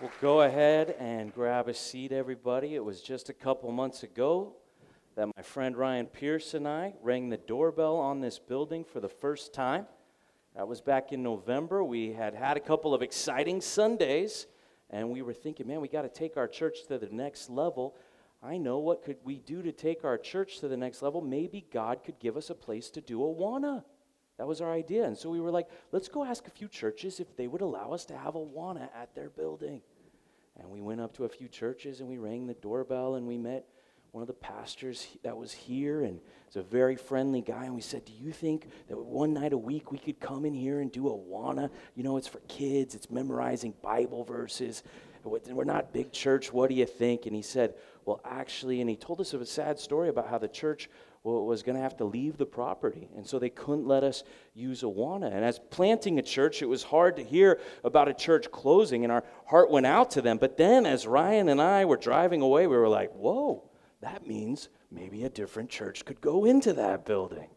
Well, go ahead and grab a seat, everybody. It was just a couple months ago that my friend Ryan Pierce and I rang the doorbell on this building for the first time. That was back in November. We had had a couple of exciting Sundays, and we were thinking, man, we got to take our church to the next level. I know what could we do to take our church to the next level? Maybe God could give us a place to do Awana. That was our idea. And so we were like, let's go ask a few churches if they would allow us to have Awana at their building. And we went up to a few churches and we rang the doorbell and we met one of the pastors that was here and he's a very friendly guy. And we said do you think that one night a week we could come in here and do Awana you know it's for kids. It's memorizing bible verses. We're not big church. What do you think? And he said well actually and he told us of a sad story about how the church was going to have to leave the property. And so they couldn't let us use Awana. And as planting a church, it was hard to hear about a church closing, and our heart went out to them. But then as Ryan and I were driving away, we were like, whoa, that means maybe a different church could go into that building.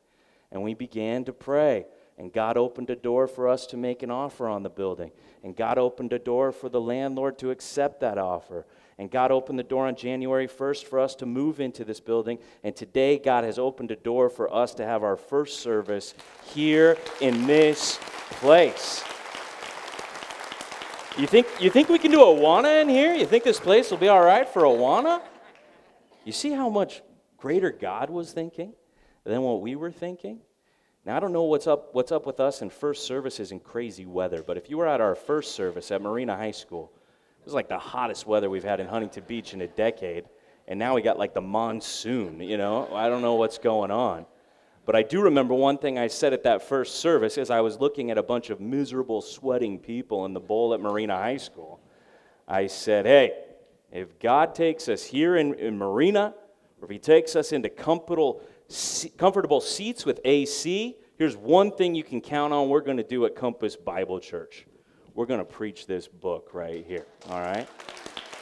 And we began to pray. And God opened a door for us to make an offer on the building. And God opened a door for the landlord to accept that offer. And God opened the door on January 1st for us to move into this building. And today, God has opened a door for us to have our first service here in this place. You think, you think we can do a Awana in here? You think this place will be all right for a Awana? You see how much greater God was thinking than what we were thinking? Now, I don't know what's up, what's up with us in first services in crazy weather, but if you were at our first service at Marina High School, it was like the hottest weather we've had in Huntington Beach in a decade. And now we got like the monsoon, you know? I don't know what's going on. But I do remember one thing I said at that first service as I was looking at a bunch of miserable, sweating people in the bowl at Marina High School. I said, hey, if God takes us here in, in Marina, or if He takes us into comfortable, comfortable seats with AC, here's one thing you can count on we're going to do at Compass Bible Church we're going to preach this book right here, all right?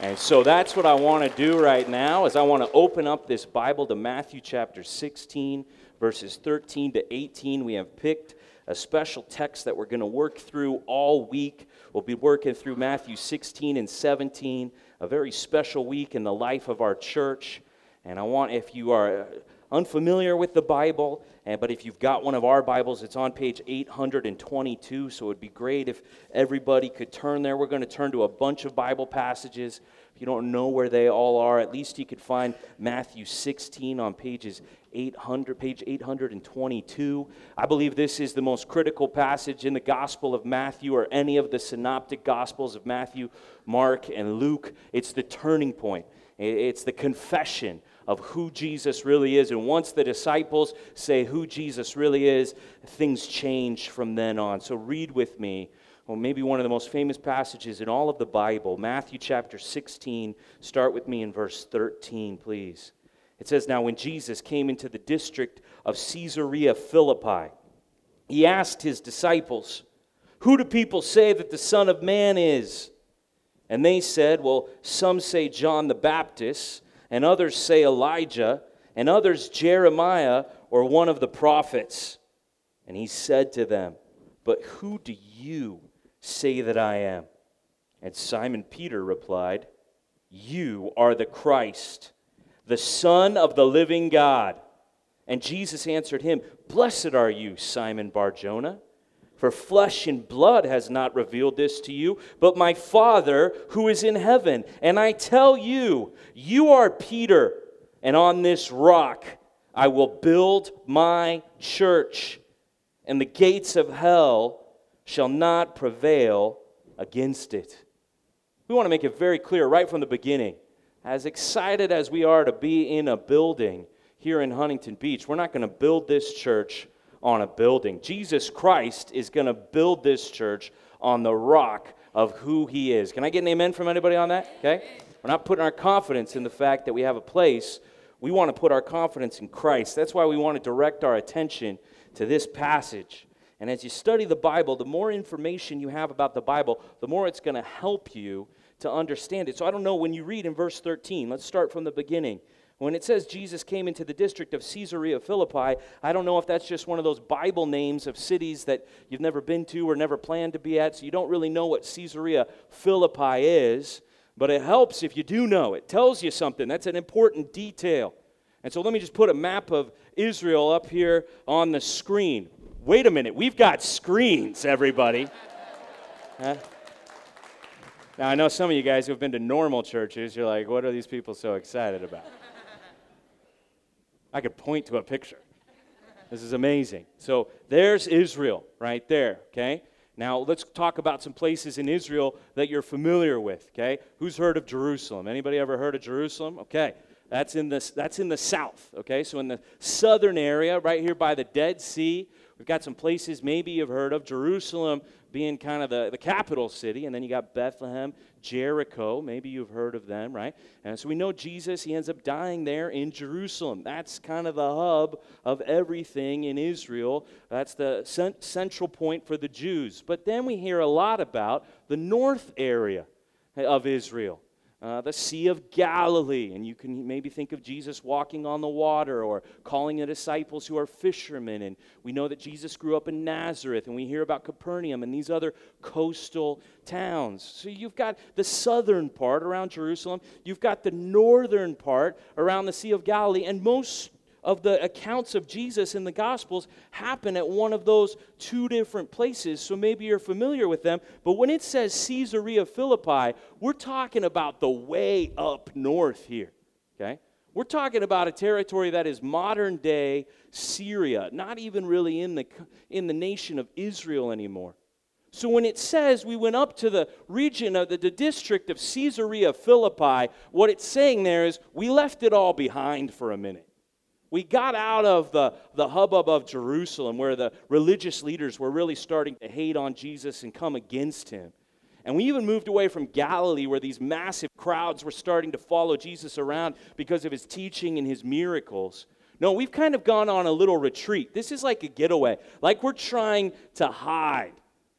And so that's what I want to do right now is I want to open up this Bible to Matthew chapter 16 verses 13 to 18. We have picked a special text that we're going to work through all week. We'll be working through Matthew 16 and 17, a very special week in the life of our church. And I want if you are uh, unfamiliar with the Bible, and, but if you've got one of our Bibles, it's on page 822, so it would be great if everybody could turn there. We're going to turn to a bunch of Bible passages. If you don't know where they all are, at least you could find Matthew 16 on pages 800, page 822. I believe this is the most critical passage in the Gospel of Matthew or any of the synoptic Gospels of Matthew, Mark, and Luke. It's the turning point. It's the confession of who Jesus really is. And once the disciples say who Jesus really is, things change from then on. So read with me. Well, maybe one of the most famous passages in all of the Bible, Matthew chapter 16. Start with me in verse 13, please. It says, Now when Jesus came into the district of Caesarea Philippi, he asked his disciples, Who do people say that the Son of Man is? And they said, Well, some say John the Baptist and others say Elijah, and others Jeremiah or one of the prophets. And he said to them, But who do you say that I am? And Simon Peter replied, You are the Christ, the Son of the living God. And Jesus answered him, Blessed are you, Simon Barjona. For flesh and blood has not revealed this to you, but my Father who is in heaven. And I tell you, you are Peter, and on this rock I will build my church, and the gates of hell shall not prevail against it. We want to make it very clear right from the beginning. As excited as we are to be in a building here in Huntington Beach, we're not going to build this church on a building. Jesus Christ is going to build this church on the rock of who he is. Can I get an amen from anybody on that? Okay? We're not putting our confidence in the fact that we have a place. We want to put our confidence in Christ. That's why we want to direct our attention to this passage. And as you study the Bible, the more information you have about the Bible, the more it's going to help you to understand it. So I don't know when you read in verse 13, let's start from the beginning. When it says Jesus came into the district of Caesarea Philippi, I don't know if that's just one of those Bible names of cities that you've never been to or never planned to be at, so you don't really know what Caesarea Philippi is, but it helps if you do know. It tells you something. That's an important detail. And so let me just put a map of Israel up here on the screen. Wait a minute, we've got screens, everybody. Huh? Now, I know some of you guys who have been to normal churches, you're like, what are these people so excited about? I could point to a picture. This is amazing. So there's Israel right there, okay? Now let's talk about some places in Israel that you're familiar with, okay? Who's heard of Jerusalem? Anybody ever heard of Jerusalem? Okay. That's in the that's in the south, okay? So in the southern area right here by the Dead Sea, we've got some places maybe you've heard of Jerusalem being kind of the, the capital city, and then you got Bethlehem, Jericho. Maybe you've heard of them, right? And so we know Jesus, he ends up dying there in Jerusalem. That's kind of the hub of everything in Israel. That's the cent- central point for the Jews. But then we hear a lot about the north area of Israel uh, the Sea of Galilee. And you can maybe think of Jesus walking on the water or calling the disciples who are fishermen. And we know that Jesus grew up in Nazareth, and we hear about Capernaum and these other coastal towns. So you've got the southern part around Jerusalem, you've got the northern part around the Sea of Galilee, and most of the accounts of Jesus in the Gospels happen at one of those two different places. So maybe you're familiar with them. But when it says Caesarea Philippi, we're talking about the way up north here. Okay? We're talking about a territory that is modern day Syria, not even really in the, in the nation of Israel anymore. So when it says we went up to the region of the, the district of Caesarea Philippi, what it's saying there is we left it all behind for a minute. We got out of the, the hubbub of Jerusalem where the religious leaders were really starting to hate on Jesus and come against him. And we even moved away from Galilee where these massive crowds were starting to follow Jesus around because of his teaching and his miracles. No, we've kind of gone on a little retreat. This is like a getaway, like we're trying to hide.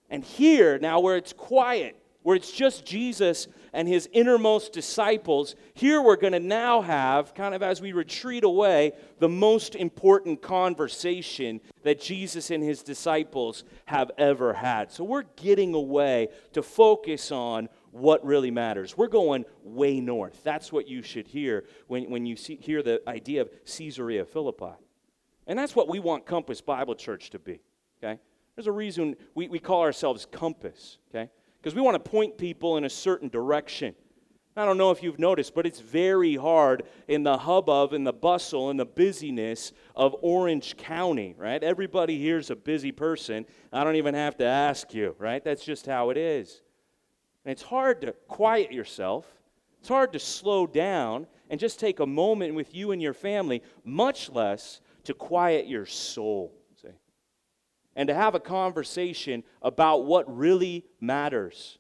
And here, now where it's quiet, where it's just Jesus and his innermost disciples, here we're going to now have, kind of as we retreat away, the most important conversation that Jesus and his disciples have ever had. So we're getting away to focus on what really matters. We're going way north. That's what you should hear when, when you see, hear the idea of Caesarea Philippi. And that's what we want Compass Bible Church to be, okay? There's a reason we, we call ourselves Compass, okay? Because we want to point people in a certain direction. I don't know if you've noticed, but it's very hard in the hubbub and the bustle and the busyness of Orange County, right? Everybody here's a busy person. I don't even have to ask you, right? That's just how it is. And it's hard to quiet yourself. It's hard to slow down and just take a moment with you and your family, much less to quiet your soul and to have a conversation about what really matters.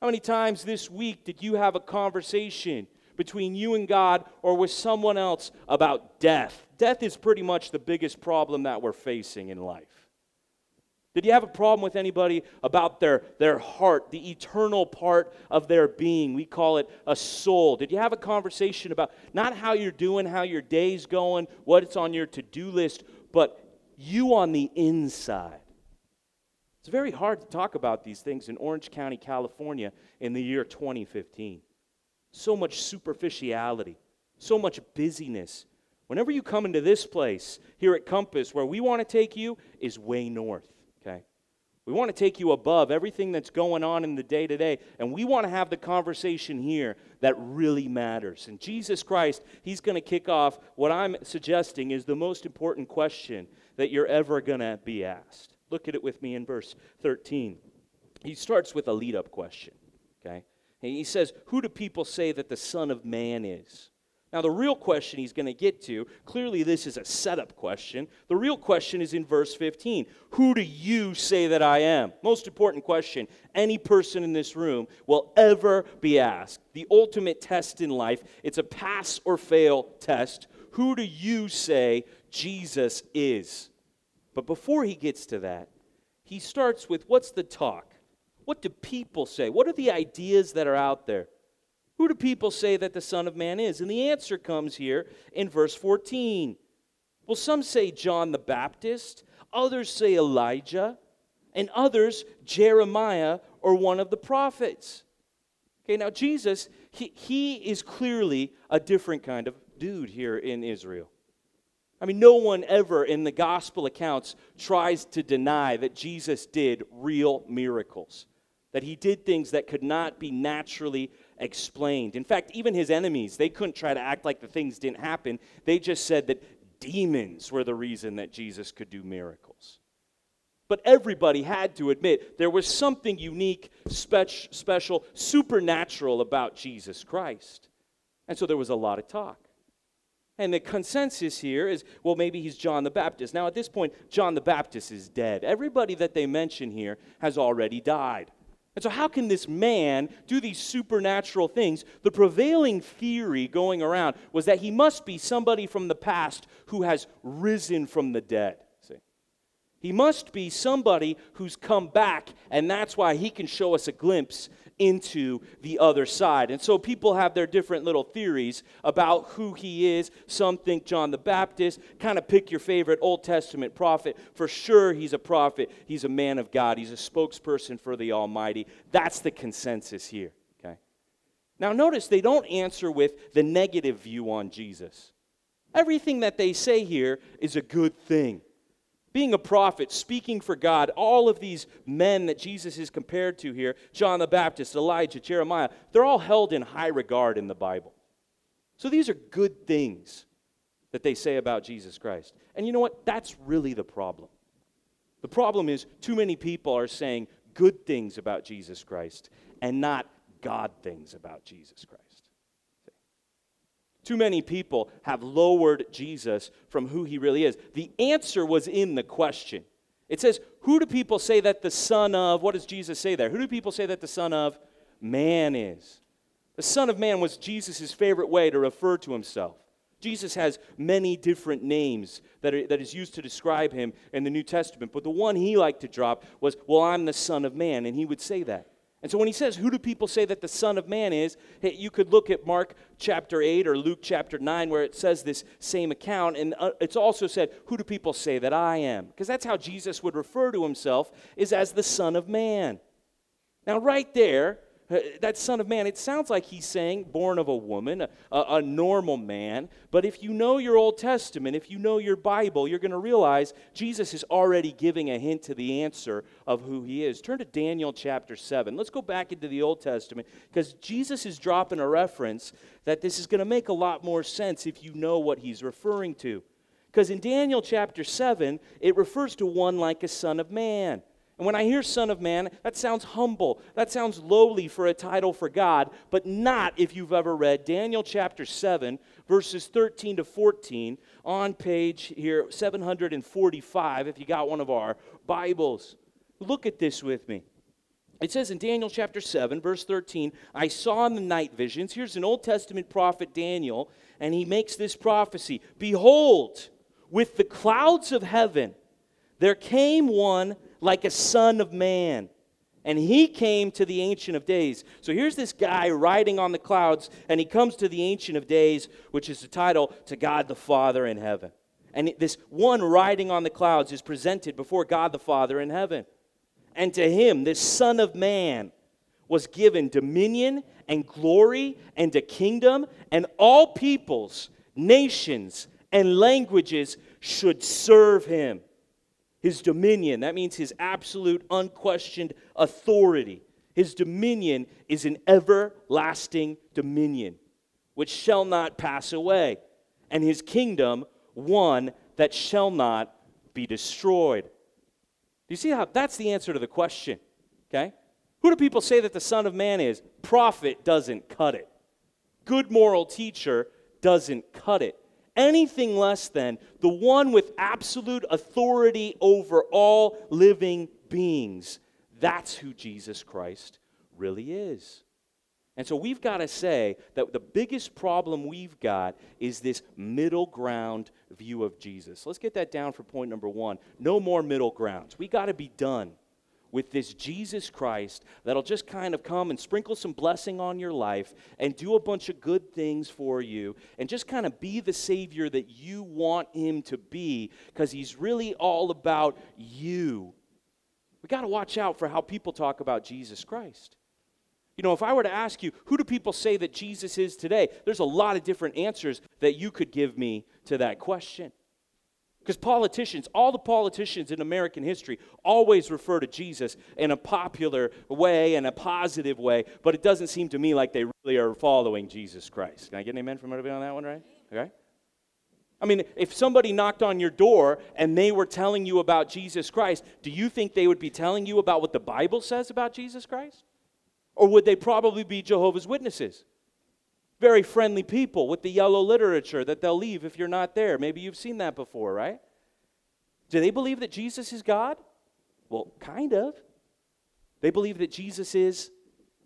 How many times this week did you have a conversation between you and God or with someone else about death? Death is pretty much the biggest problem that we're facing in life. Did you have a problem with anybody about their, their heart, the eternal part of their being? We call it a soul. Did you have a conversation about not how you're doing, how your day's going, what's on your to do list, but you on the inside. It's very hard to talk about these things in Orange County, California in the year 2015. So much superficiality, so much busyness. Whenever you come into this place here at Compass, where we want to take you is way north, okay? We want to take you above everything that's going on in the day to day, and we want to have the conversation here that really matters. And Jesus Christ, He's going to kick off what I'm suggesting is the most important question that you're ever going to be asked. Look at it with me in verse 13. He starts with a lead up question, okay? And he says, Who do people say that the Son of Man is? Now, the real question he's going to get to, clearly, this is a setup question. The real question is in verse 15 Who do you say that I am? Most important question any person in this room will ever be asked. The ultimate test in life. It's a pass or fail test. Who do you say Jesus is. But before he gets to that, he starts with what's the talk? What do people say? What are the ideas that are out there? Who do people say that the Son of Man is? And the answer comes here in verse 14. Well, some say John the Baptist, others say Elijah, and others Jeremiah or one of the prophets. Okay, now Jesus, he, he is clearly a different kind of dude here in Israel. I mean, no one ever in the gospel accounts tries to deny that Jesus did real miracles, that he did things that could not be naturally explained. In fact, even his enemies, they couldn't try to act like the things didn't happen. They just said that demons were the reason that Jesus could do miracles. But everybody had to admit there was something unique, spe- special, supernatural about Jesus Christ. And so there was a lot of talk. And the consensus here is well, maybe he's John the Baptist. Now, at this point, John the Baptist is dead. Everybody that they mention here has already died. And so, how can this man do these supernatural things? The prevailing theory going around was that he must be somebody from the past who has risen from the dead. See? He must be somebody who's come back, and that's why he can show us a glimpse into the other side. And so people have their different little theories about who he is. Some think John the Baptist. Kind of pick your favorite Old Testament prophet. For sure, he's a prophet. He's a man of God. He's a spokesperson for the Almighty. That's the consensus here. Okay. Now, notice they don't answer with the negative view on Jesus. Everything that they say here is a good thing being a prophet, speaking for God, all of these men that Jesus is compared to here John the Baptist, Elijah, Jeremiah they're all held in high regard in the Bible. So these are good things that they say about Jesus Christ. And you know what? That's really the problem. The problem is too many people are saying good things about Jesus Christ and not God things about Jesus Christ. Too many people have lowered Jesus from who he really is. The answer was in the question. It says, Who do people say that the Son of, what does Jesus say there? Who do people say that the Son of Man is? The Son of Man was Jesus' favorite way to refer to himself. Jesus has many different names that, are, that is used to describe him in the New Testament, but the one he liked to drop was, Well, I'm the Son of Man, and he would say that. And so when he says, Who do people say that the Son of Man is? Hey, you could look at Mark chapter 8 or Luke chapter 9 where it says this same account. And uh, it's also said, Who do people say that I am? Because that's how Jesus would refer to himself, is as the Son of Man. Now, right there, Uh, that Son of Man, it sounds like he's saying born of a woman, a, a, normal man. But if you know your Old Testament, if you know your Bible, you're going to realize Jesus is already giving a hint to the answer of who he is. Turn to Daniel chapter 7. Let's go back into the Old Testament because Jesus is dropping a reference that this is going to make a lot more sense if you know what he's referring to. Because in Daniel chapter 7, it refers to one like a son of man. And when I hear Son of Man, that sounds humble. That sounds lowly for a title for God, but not if you've ever read Daniel chapter 7, verses 13 to 14, on page here 745, if you got one of our Bibles. Look at this with me. It says in Daniel chapter 7, verse 13, I saw in the night visions. Here's an Old Testament prophet, Daniel, and he makes this prophecy Behold, with the clouds of heaven, there came one like a son of man. And he came to the Ancient of Days. So here's this guy riding on the clouds, and he comes to the Ancient of Days, which is the title to God the Father in heaven. And this one riding on the clouds is presented before God the Father in heaven. And to him, this Son of Man, was given dominion and glory and a kingdom, and all peoples, nations, and languages should serve him his dominion. That means his absolute, unquestioned authority. His dominion is an everlasting dominion, which shall not pass away, and his kingdom one that shall not be destroyed. Do you see how that's the answer to the question? Okay? Who do people say that the Son of Man is? Prophet doesn't cut it. Good moral teacher doesn't cut it anything less than the one with absolute authority over all living beings. That's who Jesus Christ really is. And so we've got to say that the biggest problem we've got is this middle ground view of Jesus. Let's get that down for point number one. No more middle grounds. We got to be done with this Jesus Christ that'll just kind of come and sprinkle some blessing on your life and do a bunch of good things for you and just kind of be the Savior that you want Him to be because He's really all about you. We got to watch out for how people talk about Jesus Christ. You know, if I were to ask you, who do people say that Jesus is today? There's a lot of different answers that you could give me to that question. Because politicians, all the politicians in American history, always refer to Jesus in a popular way and a positive way, but it doesn't seem to me like they really are following Jesus Christ. Can I get an amen from everybody on that one, right? Okay? I mean, if somebody knocked on your door and they were telling you about Jesus Christ, do you think they would be telling you about what the Bible says about Jesus Christ? Or would they probably be Jehovah's Witnesses? Very friendly people with the yellow literature that they'll leave if you're not there. Maybe you've seen that before, right? Do they believe that Jesus is God? Well, kind of. They believe that Jesus is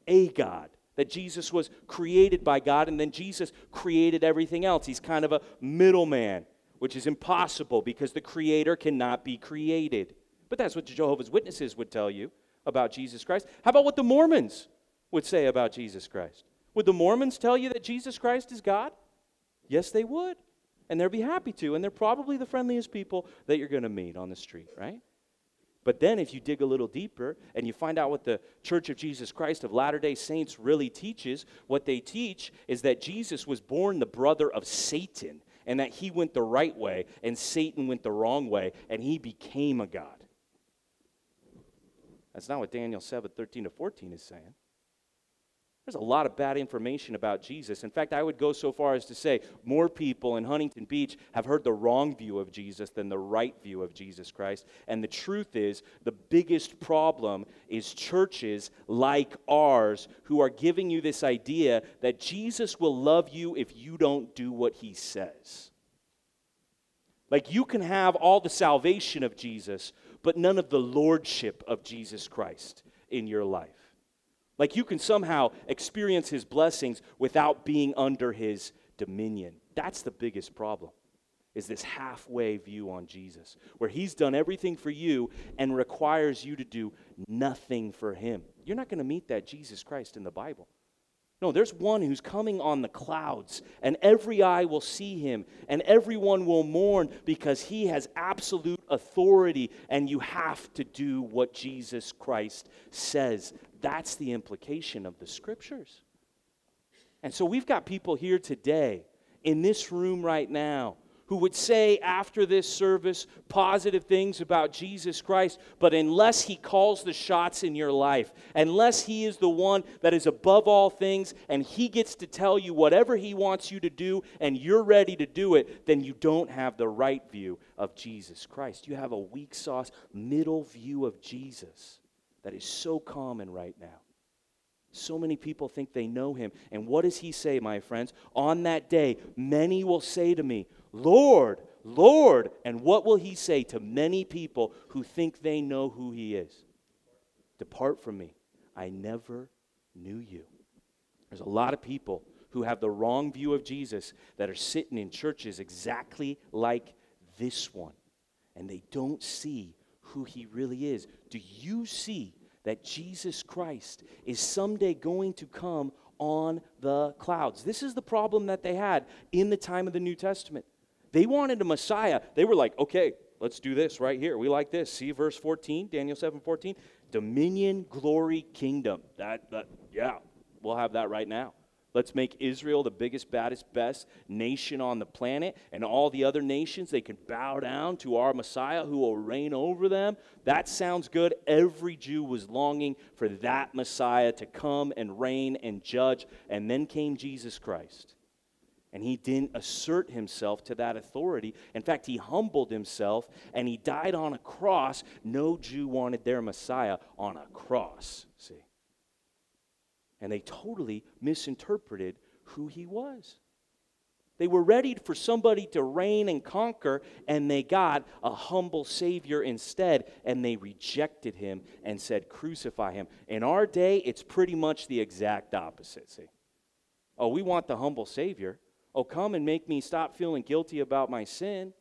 a God, that Jesus was created by God, and then Jesus created everything else. He's kind of a middleman, which is impossible because the Creator cannot be created. But that's what the Jehovah's Witnesses would tell you about Jesus Christ. How about what the Mormons would say about Jesus Christ? Would the Mormons tell you that Jesus Christ is God? Yes, they would. And they'd be happy to. And they're probably the friendliest people that you're going to meet on the street, right? But then, if you dig a little deeper and you find out what the Church of Jesus Christ of Latter day Saints really teaches, what they teach is that Jesus was born the brother of Satan and that he went the right way and Satan went the wrong way and he became a God. That's not what Daniel 7 13 to 14 is saying. There's a lot of bad information about Jesus. In fact, I would go so far as to say more people in Huntington Beach have heard the wrong view of Jesus than the right view of Jesus Christ. And the truth is, the biggest problem is churches like ours who are giving you this idea that Jesus will love you if you don't do what he says. Like you can have all the salvation of Jesus, but none of the lordship of Jesus Christ in your life. Like you can somehow experience his blessings without being under his dominion. That's the biggest problem. Is this halfway view on Jesus, where he's done everything for you and requires you to do nothing for him. You're not going to meet that Jesus Christ in the Bible. No, there's one who's coming on the clouds, and every eye will see him, and everyone will mourn because he has absolute authority, and you have to do what Jesus Christ says. That's the implication of the scriptures. And so we've got people here today, in this room right now, who would say after this service positive things about Jesus Christ, but unless He calls the shots in your life, unless He is the one that is above all things and He gets to tell you whatever He wants you to do and you're ready to do it, then you don't have the right view of Jesus Christ. You have a weak sauce, middle view of Jesus that is so common right now. So many people think they know him. And what does he say, my friends? On that day, many will say to me, Lord, Lord. And what will he say to many people who think they know who he is? Depart from me. I never knew you. There's a lot of people who have the wrong view of Jesus that are sitting in churches exactly like this one, and they don't see who he really is. Do you see that Jesus Christ is someday going to come on the clouds? This is the problem that they had in the time of the New Testament. They wanted a Messiah. They were like, okay, let's do this right here. We like this. See verse 14, Daniel 7 14. Dominion, glory, kingdom. That, that yeah, we'll have that right now. Let's make Israel the biggest, baddest, best nation on the planet, and all the other nations, they can bow down to our Messiah who will reign over them. That sounds good. Every Jew was longing for that Messiah to come and reign and judge. And then came Jesus Christ. And he didn't assert himself to that authority. In fact, he humbled himself and he died on a cross. No Jew wanted their Messiah on a cross, see. And they totally misinterpreted who he was. They were ready for somebody to reign and conquer, and they got a humble Savior instead, and they rejected him and said, Crucify him. In our day, it's pretty much the exact opposite. See? Oh, we want the humble Savior. Oh, come and make me stop feeling guilty about my sin.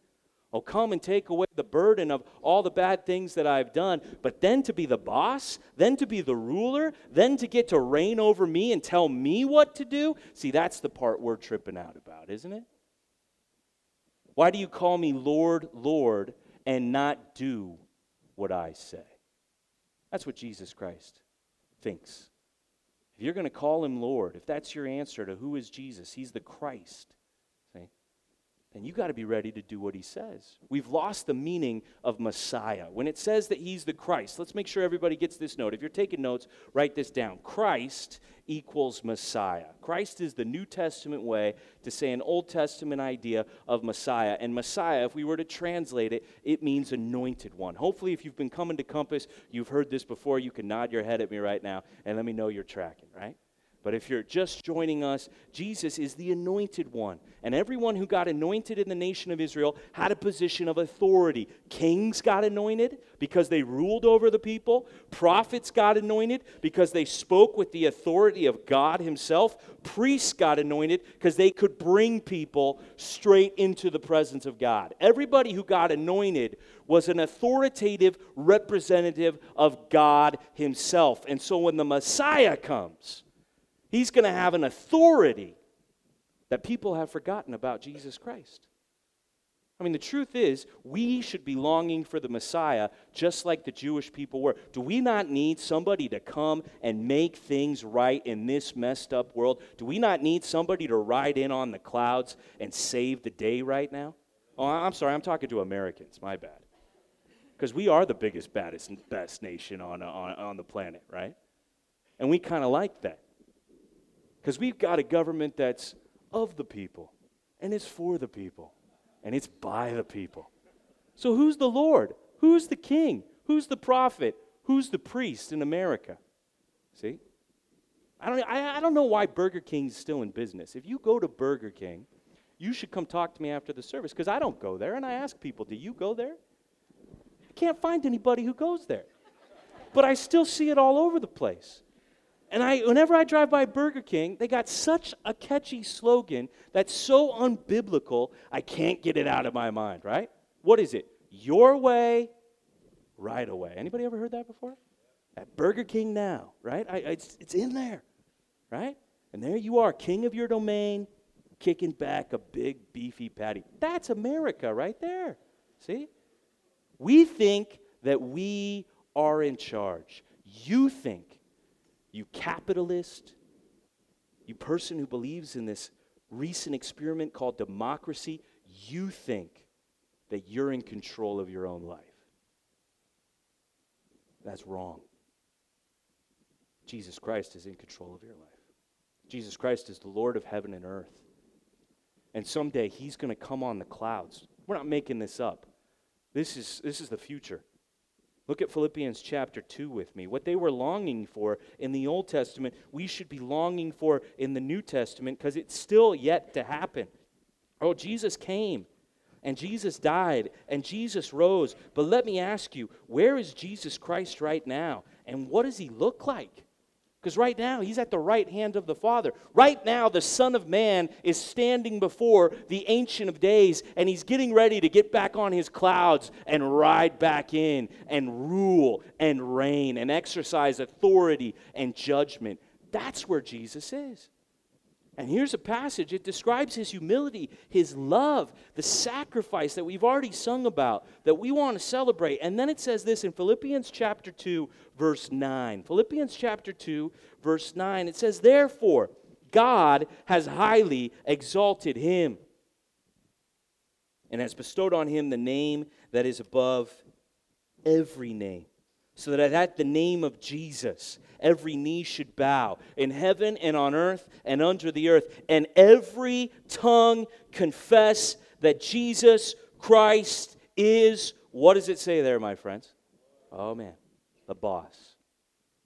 Oh, come and take away the burden of all the bad things that I've done. But then to be the boss, then to be the ruler, then to get to reign over me and tell me what to do. See, that's the part we're tripping out about, isn't it? Why do you call me Lord, Lord, and not do what I say? That's what Jesus Christ thinks. If you're going to call him Lord, if that's your answer to who is Jesus, he's the Christ then you got to be ready to do what he says. We've lost the meaning of Messiah. When it says that he's the Christ, let's make sure everybody gets this note. If you're taking notes, write this down. Christ equals Messiah. Christ is the New Testament way to say an Old Testament idea of Messiah. And Messiah, if we were to translate it, it means anointed one. Hopefully, if you've been coming to Compass, you've heard this before. You can nod your head at me right now and let me know you're tracking, right? But if you're just joining us, Jesus is the anointed one. And everyone who got anointed in the nation of Israel had a position of authority. Kings got anointed because they ruled over the people, prophets got anointed because they spoke with the authority of God Himself, priests got anointed because they could bring people straight into the presence of God. Everybody who got anointed was an authoritative representative of God Himself. And so when the Messiah comes, He's going to have an authority that people have forgotten about Jesus Christ. I mean, the truth is, we should be longing for the Messiah just like the Jewish people were. Do we not need somebody to come and make things right in this messed up world? Do we not need somebody to ride in on the clouds and save the day right now? Oh, I'm sorry, I'm talking to Americans, my bad. Because we are the biggest, baddest, best nation on, on, on the planet, right? And we kind of like that. Because we've got a government that's of the people, and it's for the people, and it's by the people. So who's the Lord? Who's the king? Who's the prophet? Who's the priest in America? See? I don't, I, I don't know why Burger King's still in business. If you go to Burger King, you should come talk to me after the service because I don't go there. And I ask people, do you go there? I can't find anybody who goes there. But I still see it all over the place. And I, whenever I drive by Burger King, they got such a catchy slogan that's so unbiblical, I can't get it out of my mind, right? What is it? Your way, right away. Anybody ever heard that before? At Burger King now, right? I, it's, it's in there, right? And there you are, king of your domain, kicking back a big, beefy patty. That's America right there. See? We think that we are in charge. You think you capitalist, you person who believes in this recent experiment called democracy, you think that you're in control of your own life. That's wrong. Jesus Christ is in control of your life. Jesus Christ is the Lord of heaven and earth. And someday he's going to come on the clouds. We're not making this up. This is, this is the future. Look at Philippians chapter 2 with me. What they were longing for in the Old Testament, we should be longing for in the New Testament because it's still yet to happen. Oh, Jesus came and Jesus died and Jesus rose. But let me ask you, where is Jesus Christ right now? And what does he look like? Because right now, he's at the right hand of the Father. Right now, the Son of Man is standing before the Ancient of Days, and he's getting ready to get back on his clouds and ride back in and rule and reign and exercise authority and judgment. That's where Jesus is. And here's a passage. It describes his humility, his love, the sacrifice that we've already sung about, that we want to celebrate. And then it says this in Philippians chapter 2, verse 9. Philippians chapter 2, verse 9. It says, Therefore, God has highly exalted him and has bestowed on him the name that is above every name so that at the name of Jesus, every knee should bow in heaven and on earth and under the earth, and every tongue confess that Jesus Christ is, what does it say there, my friends? Oh man, the boss,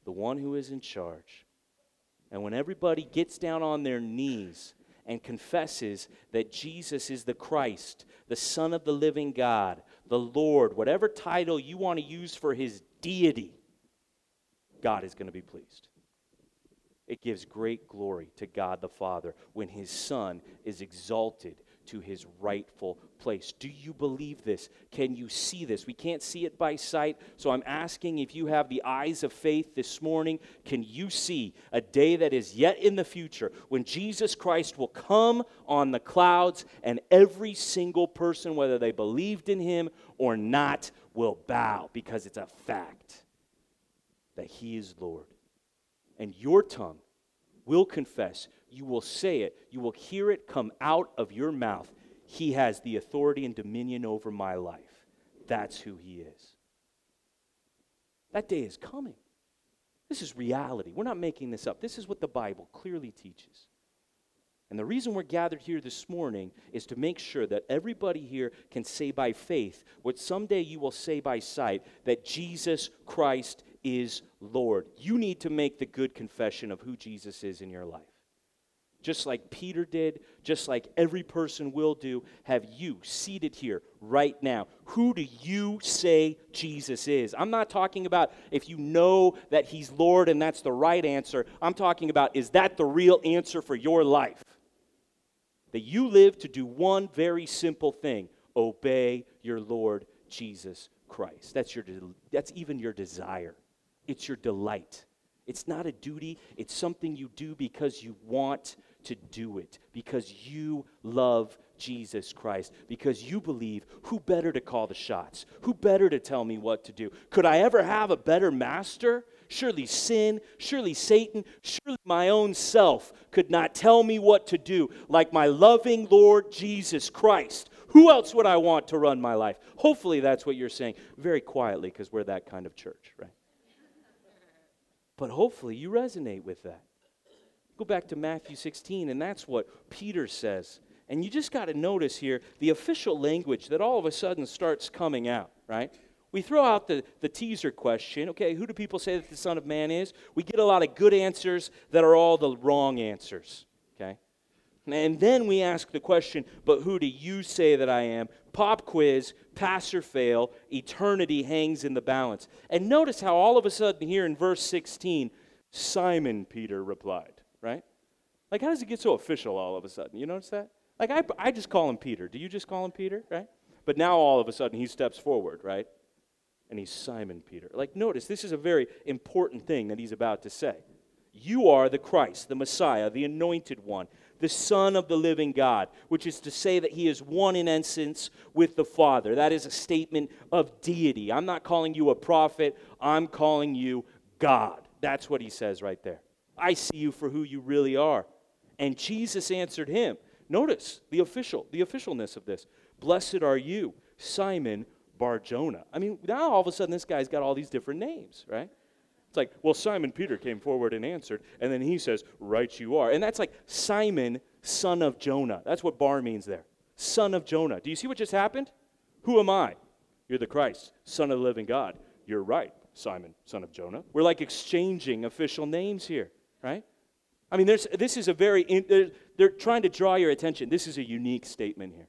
the one who is in charge. And when everybody gets down on their knees and confesses that Jesus is the Christ, the Son of the living God, the Lord, whatever title you want to use for his deity, God is going to be pleased. It gives great glory to God the Father when his Son is exalted to his rightful place. Do you believe this? Can you see this? We can't see it by sight, so I'm asking if you have the eyes of faith this morning, can you see a day that is yet in the future when Jesus Christ will come on the clouds and every single person, whether they believed in him or not, will bow because it's a fact that he is Lord. And your tongue will confess, you will say it, you will hear it come out of your mouth. He has the authority and dominion over my life. That's who He is. That day is coming. This is reality. We're not making this up. This is what the Bible clearly teaches. And the reason we're gathered here this morning is to make sure that everybody here can say by faith what someday you will say by sight that Jesus Christ is Lord. You need to make the good confession of who Jesus is in your life just like Peter did, just like every person will do, have you seated here right now. Who do you say Jesus is? I'm not talking about if you know that he's Lord and that's the right answer. I'm talking about is that the real answer for your life? That you live to do one very simple thing obey your Lord Jesus Christ. That's, your, that's even your desire, it's your delight. It's not a duty, it's something you do because you want to do it because you love Jesus Christ, because you believe who better to call the shots? Who better to tell me what to do? Could I ever have a better master? Surely sin, surely Satan, surely my own self could not tell me what to do like my loving Lord Jesus Christ. Who else would I want to run my life? Hopefully, that's what you're saying very quietly because we're that kind of church, right? But hopefully, you resonate with that. Go back to Matthew 16, and that's what Peter says. And you just got to notice here the official language that all of a sudden starts coming out, right? We throw out the, the teaser question okay, who do people say that the Son of Man is? We get a lot of good answers that are all the wrong answers, okay? And then we ask the question, but who do you say that I am? Pop quiz, pass or fail, eternity hangs in the balance. And notice how all of a sudden here in verse 16, Simon Peter replied right? Like, how does it get so official all of a sudden? You notice that? Like, I, I just call him Peter. Do you just call him Peter, right? But now all of a sudden he steps forward, right? And he's Simon Peter. Like, notice this is a very important thing that he's about to say. You are the Christ, the Messiah, the anointed one, the Son of the living God, which is to say that he is one in essence with the Father. That is a statement of deity. I'm not calling you a prophet, I'm calling you God. That's what he says right there. I see you for who you really are. And Jesus answered him. Notice the official, the officialness of this. Blessed are you, Simon Barjona. I mean, now all of a sudden this guy's got all these different names, right? It's like, well, Simon Peter came forward and answered, and then he says, Right you are. And that's like Simon, son of Jonah. That's what bar means there. Son of Jonah. Do you see what just happened? Who am I? You're the Christ, son of the living God. You're right, Simon, son of Jonah. We're like exchanging official names here right? I mean, there's, this is a very, they're, they're trying to draw your attention. This is a unique statement here.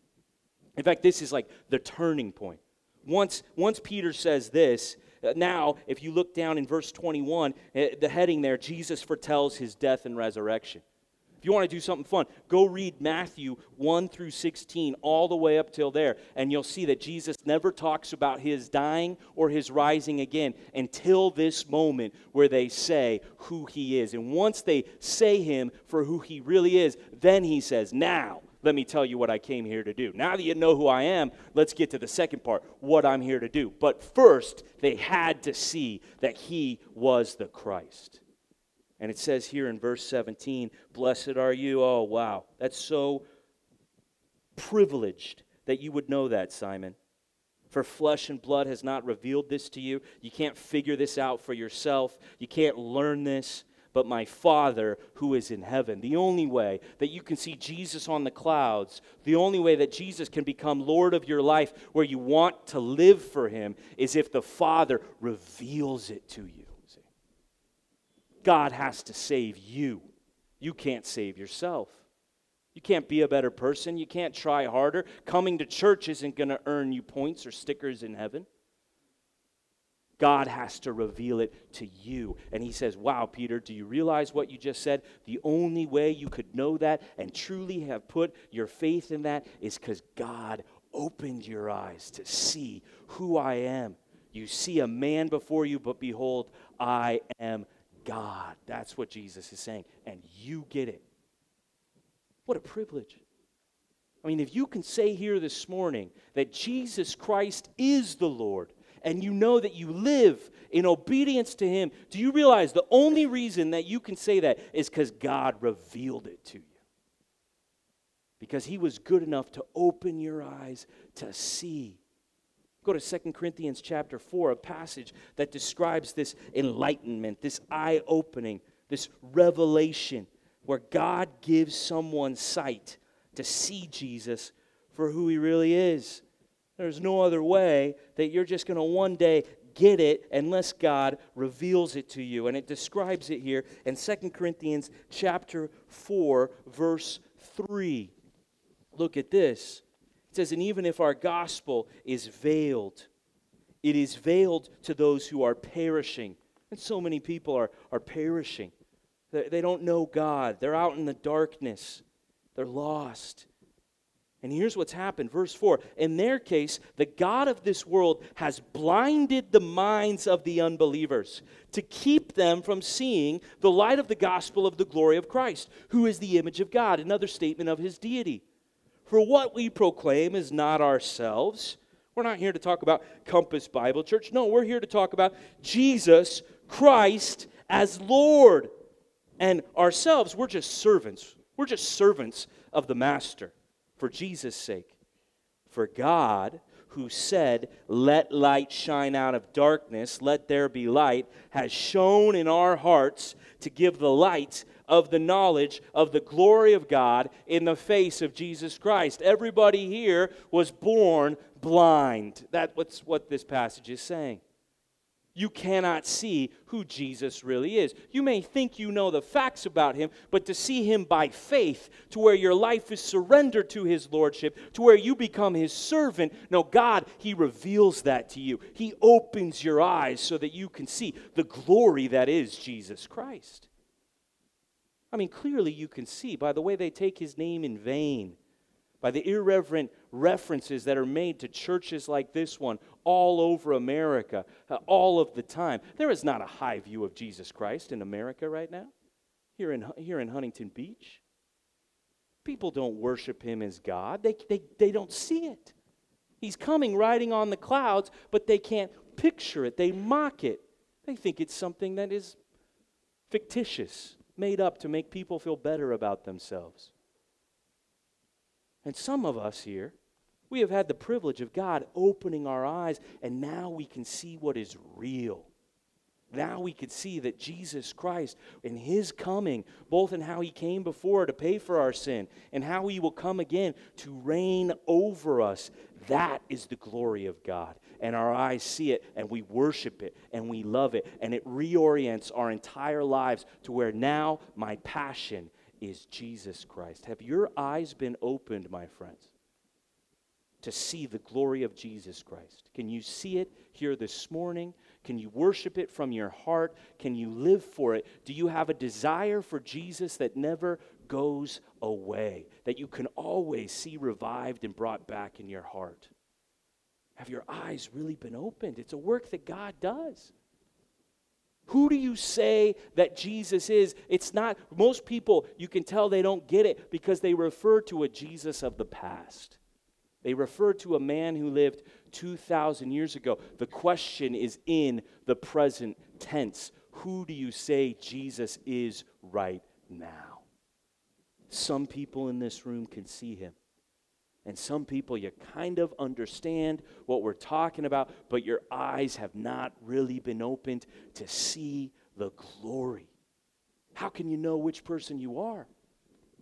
In fact, this is like the turning point. Once, once Peter says this, uh, now, if you look down in verse 21, uh, the heading there, Jesus foretells his death and resurrection. If you want to do something fun, go read Matthew 1 through 16, all the way up till there, and you'll see that Jesus never talks about his dying or his rising again until this moment where they say who he is. And once they say him for who he really is, then he says, Now, let me tell you what I came here to do. Now that you know who I am, let's get to the second part what I'm here to do. But first, they had to see that he was the Christ. And it says here in verse 17, Blessed are you. Oh, wow. That's so privileged that you would know that, Simon. For flesh and blood has not revealed this to you. You can't figure this out for yourself. You can't learn this. But my Father who is in heaven. The only way that you can see Jesus on the clouds, the only way that Jesus can become Lord of your life where you want to live for Him, is if the Father reveals it to you. God has to save you. You can't save yourself. You can't be a better person. You can't try harder. Coming to church isn't going to earn you points or stickers in heaven. God has to reveal it to you. And he says, Wow, Peter, do you realize what you just said? The only way you could know that and truly have put your faith in that is because God opened your eyes to see who I am. You see a man before you, but behold, I am God. That's what Jesus is saying. And you get it. What a privilege. I mean, if you can say here this morning that Jesus Christ is the Lord, and you know that you live in obedience to Him, do you realize the only reason that you can say that is because God revealed it to you? Because He was good enough to open your eyes to see. Go to 2 Corinthians chapter 4, a passage that describes this enlightenment, this eye opening, this revelation where God gives someone sight to see Jesus for who he really is. There's no other way that you're just going to one day get it unless God reveals it to you. And it describes it here in 2 Corinthians chapter 4 verse 3. Look at this. It says, "And even if our gospel is veiled, it is veiled to those who are perishing." And so many people are, are perishing. They, they don't know God. They're out in the darkness. They're lost. And here's what's happened. Verse 4 In their case, the God of this world has blinded the minds of the unbelievers to keep them from seeing the light of the gospel of the glory of Christ, who is the image of God, another statement of his deity. For what we proclaim is not ourselves. We're not here to talk about Compass Bible Church. No, we're here to talk about Jesus Christ as Lord. And ourselves, we're just servants. We're just servants of the Master for Jesus' sake. For God, who said, Let light shine out of darkness, let there be light, has shone in our hearts to give the light of the knowledge of the glory of God in the face of Jesus Christ. Everybody here was born blind. That's what this passage is saying you cannot see who Jesus really is. You may think you know the facts about him, but to see him by faith, to where your life is surrendered to his lordship, to where you become his servant, no, God, he reveals that to you. He opens your eyes so that you can see the glory that is Jesus Christ. I mean, clearly you can see by the way they take his name in vain by the irreverent references that are made to churches like this one all over America, uh, all of the time. There is not a high view of Jesus Christ in America right now, here in, here in Huntington Beach. People don't worship him as God, they, they, they don't see it. He's coming riding on the clouds, but they can't picture it. They mock it. They think it's something that is fictitious, made up to make people feel better about themselves. And some of us here, we have had the privilege of God opening our eyes, and now we can see what is real. Now we can see that Jesus Christ, in his coming, both in how he came before to pay for our sin and how he will come again to reign over us, that is the glory of God. And our eyes see it, and we worship it, and we love it, and it reorients our entire lives to where now my passion is Jesus Christ. Have your eyes been opened, my friends, to see the glory of Jesus Christ? Can you see it here this morning? Can you worship it from your heart? Can you live for it? Do you have a desire for Jesus that never goes away, that you can always see revived and brought back in your heart? Have your eyes really been opened? It's a work that God does. Who do you say that Jesus is? It's not, most people, you can tell they don't get it because they refer to a Jesus of the past. They refer to a man who lived 2,000 years ago. The question is in the present tense. Who do you say Jesus is right now? Some people in this room can see him. And some people, you kind of understand what we're talking about, but your eyes have not really been opened to see the glory. How can you know which person you are?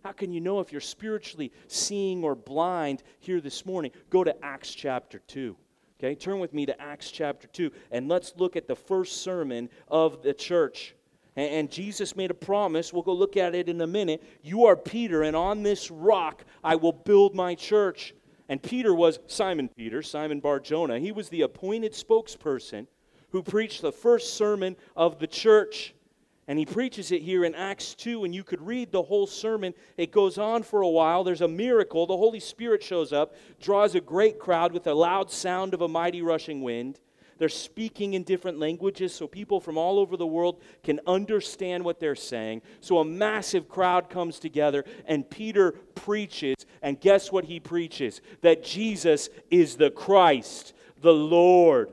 How can you know if you're spiritually seeing or blind here this morning? Go to Acts chapter 2. Okay, turn with me to Acts chapter 2, and let's look at the first sermon of the church. And, Jesus made a promise. We'll go look at it in a minute. You are Peter, and on this rock I will build my church. And Peter was Simon Peter, Simon Bar Jonah. He was the appointed spokesperson who preached the first sermon of the church. And he preaches it here in Acts 2, and you could read the whole sermon. It goes on for a while. There's a miracle. The Holy Spirit shows up, draws a great crowd with a loud sound of a mighty rushing wind. They're speaking in different languages so people from all over the world can understand what they're saying. So a massive crowd comes together, and Peter preaches. And guess what he preaches? That Jesus is the Christ, the Lord.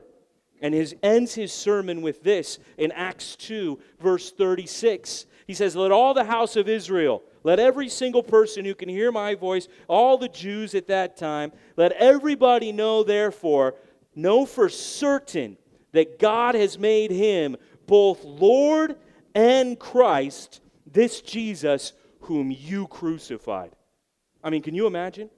And his ends his sermon with this in Acts 2, verse 36. He says, Let all the house of Israel, let every single person who can hear my voice, all the Jews at that time, let everybody know, therefore, know for certain that God has made him both Lord and Christ, this Jesus whom you crucified. I mean, can you imagine?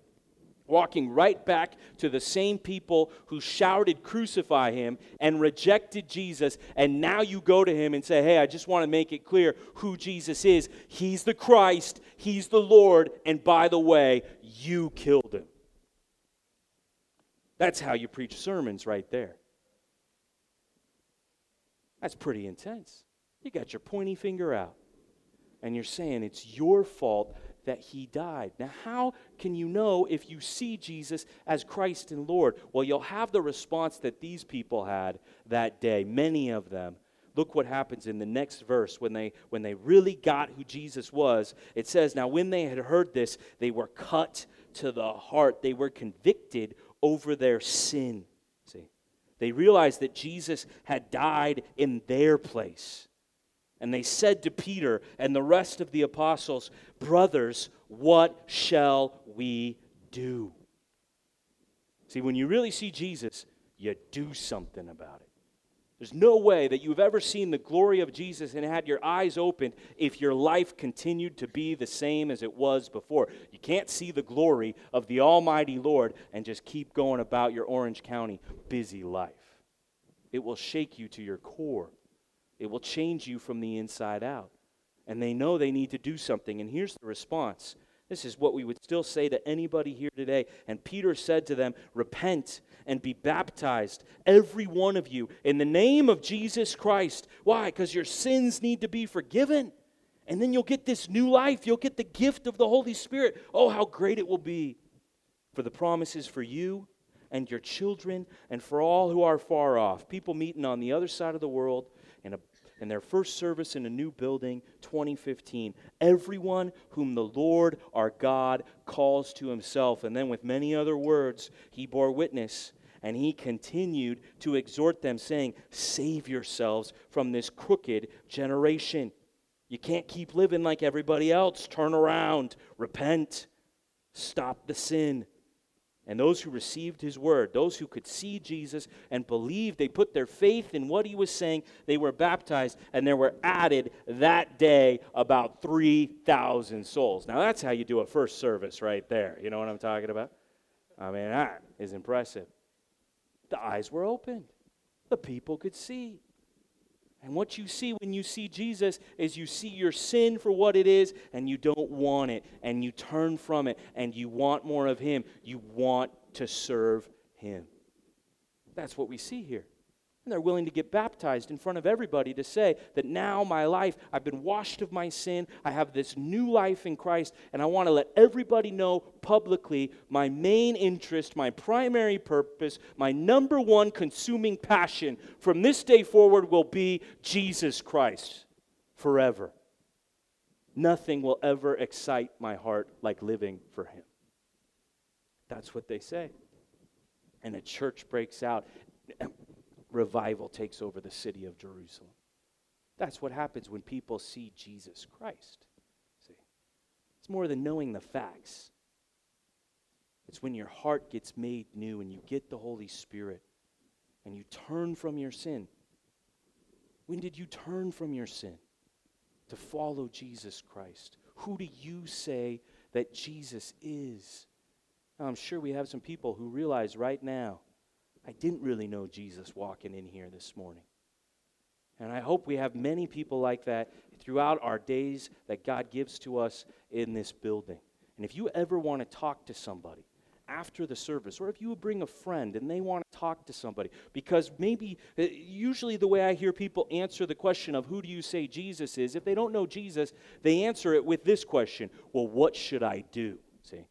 Walking right back to the same people who shouted, Crucify him, and rejected Jesus. And now you go to him and say, Hey, I just want to make it clear who Jesus is. He's the Christ, He's the Lord, and by the way, you killed him. That's how you preach sermons right there. That's pretty intense. You got your pointy finger out, and you're saying it's your fault that he died. Now, how can you know if you see Jesus as Christ and Lord? Well, you'll have the response that these people had that day, many of them. Look what happens in the next verse when they when they really got who Jesus was. It says, "Now when they had heard this, they were cut to the heart. They were convicted over their sin. See, they realized that Jesus had died in their place. And they said to Peter and the rest of the apostles, Brothers, what shall we do? See, when you really see Jesus, you do something about it. There's no way that you've ever seen the glory of Jesus and had your eyes opened if your life continued to be the same as it was before. You can't see the glory of the Almighty Lord and just keep going about your Orange County busy life. It will shake you to your core, it will change you from the inside out. And they know they need to do something. And here's the response this is what we would still say to anybody here today. And Peter said to them, Repent and be baptized, every one of you, in the name of Jesus Christ. Why? Because your sins need to be forgiven. And then you'll get this new life. You'll get the gift of the Holy Spirit. Oh, how great it will be. For the promises for you and your children and for all who are far off. People meeting on the other side of the world in their first service in a new building, 2015. Everyone whom the Lord our God calls to himself. And then, with many other words, he bore witness and he continued to exhort them, saying, Save yourselves from this crooked generation. You can't keep living like everybody else. Turn around, repent, stop the sin. And those who received his word, those who could see Jesus and believe, they put their faith in what he was saying, they were baptized, and there were added that day about 3,000 souls. Now, that's how you do a first service right there. You know what I'm talking about? I mean, that is impressive. The eyes were opened, the people could see. And what you see when you see Jesus is you see your sin for what it is and you don't want it and you turn from it and you want more of Him. You want to serve Him. That's what we see here. And they're willing to get baptized in front of everybody to say that now my life, I've been washed of my sin, I have this new life in Christ, and I want to let everybody know publicly my main interest, my primary purpose, my number one consuming passion from this day forward will be Jesus Christ forever. Nothing will ever excite my heart like living for Him. That's what they say. And a church breaks out revival takes over the city of Jerusalem. That's what happens when people see Jesus Christ. See? It's more than knowing the facts. It's when your heart gets made new and you get the Holy Spirit and you turn from your sin. When did you turn from your sin to follow Jesus Christ? Who do you say that Jesus is? Now, I'm sure we have some people who realize right now I didn't really know Jesus walking in here this morning. And I hope we have many people like that throughout our days that God gives to us in this building. And if you ever want to talk to somebody, after the service, or if you bring a friend and they want to talk to somebody, because maybe, uh, usually the way I hear people answer the question of who do you say Jesus is, if they don't know Jesus, they answer it with this question Well, what should I do? See?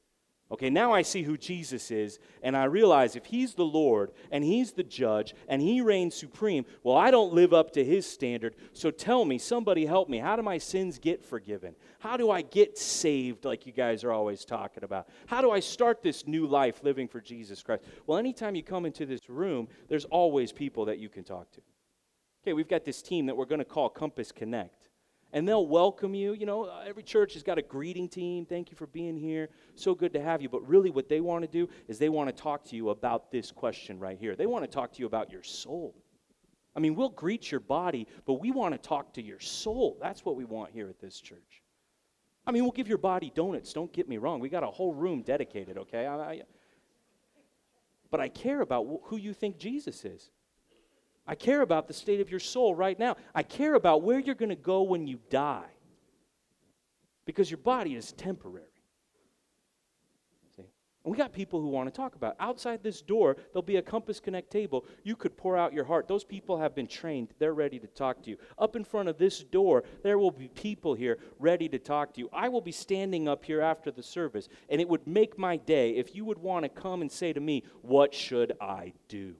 Okay, now I see who Jesus is, and I realize if He's the Lord, and He's the judge, and He reigns supreme, well, I don't live up to His standard. So tell me, somebody help me. How do my sins get forgiven? How do I get saved, like you guys are always talking about? How do I start this new life living for Jesus Christ? Well, anytime you come into this room, there's always people that you can talk to. Okay, we've got this team that we're going to call Compass Connect and they'll welcome you. You know, every church has got a greeting team. Thank you for being here. So good to have you. But really, what they want to do is they want to talk to you about this question right here. They want to talk to you about your soul. I mean, we'll greet your body, but we want to talk to your soul. That's what we want here at this church. I mean, we'll give your body donuts. Don't get me wrong. We got a whole room dedicated, okay? I, I, but I care about who you think Jesus is. I care about the state of your soul right now. I care about where you're going to go when you die. Because your body is temporary. See? And we got people who want to talk about. It. Outside this door, there'll be a Compass Connect table. You could pour out your heart. Those people have been trained. They're ready to talk to you. Up in front of this door, there will be people here ready to talk to you. I will be standing up here after the service, and it would make my day if you would want to come and say to me, What should I do?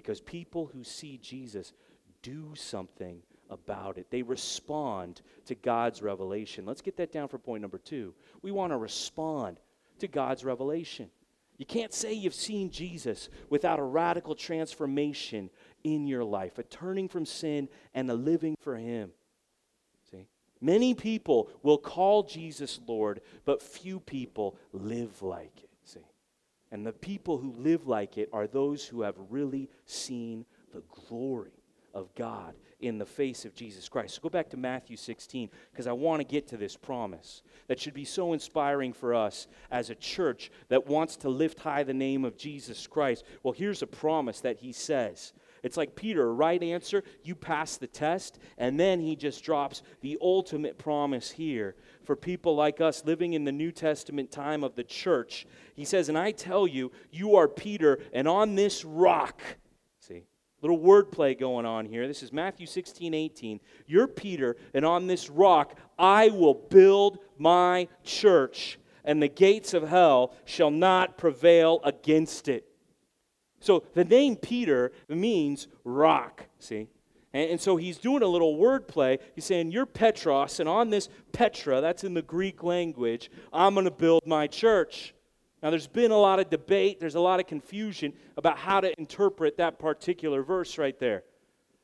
Because people who see Jesus do something about it. They respond to God's revelation. Let's get that down for point number two. We want to respond to God's revelation. You can't say you've seen Jesus without a radical transformation in your life, a turning from sin and a living for Him. See? Many people will call Jesus Lord, but few people live like it. And the people who live like it are those who have really seen the glory of God in the face of Jesus Christ. So go back to Matthew 16 because I want to get to this promise that should be so inspiring for us as a church that wants to lift high the name of Jesus Christ. Well, here's a promise that he says it's like Peter, right answer, you pass the test, and then he just drops the ultimate promise here for people like us living in the New Testament time of the church. He says, And I tell you, you are Peter, and on this rock, see, little wordplay going on here. This is Matthew 16, 18. You're Peter, and on this rock I will build my church, and the gates of hell shall not prevail against it. So the name Peter means rock, see? And, and, so he's doing a little wordplay. He's saying, You're Petros, and on this Petra, that's in the Greek language, I'm going to build my church. Now, there's been a lot of debate, there's a lot of confusion about how to interpret that particular verse right there.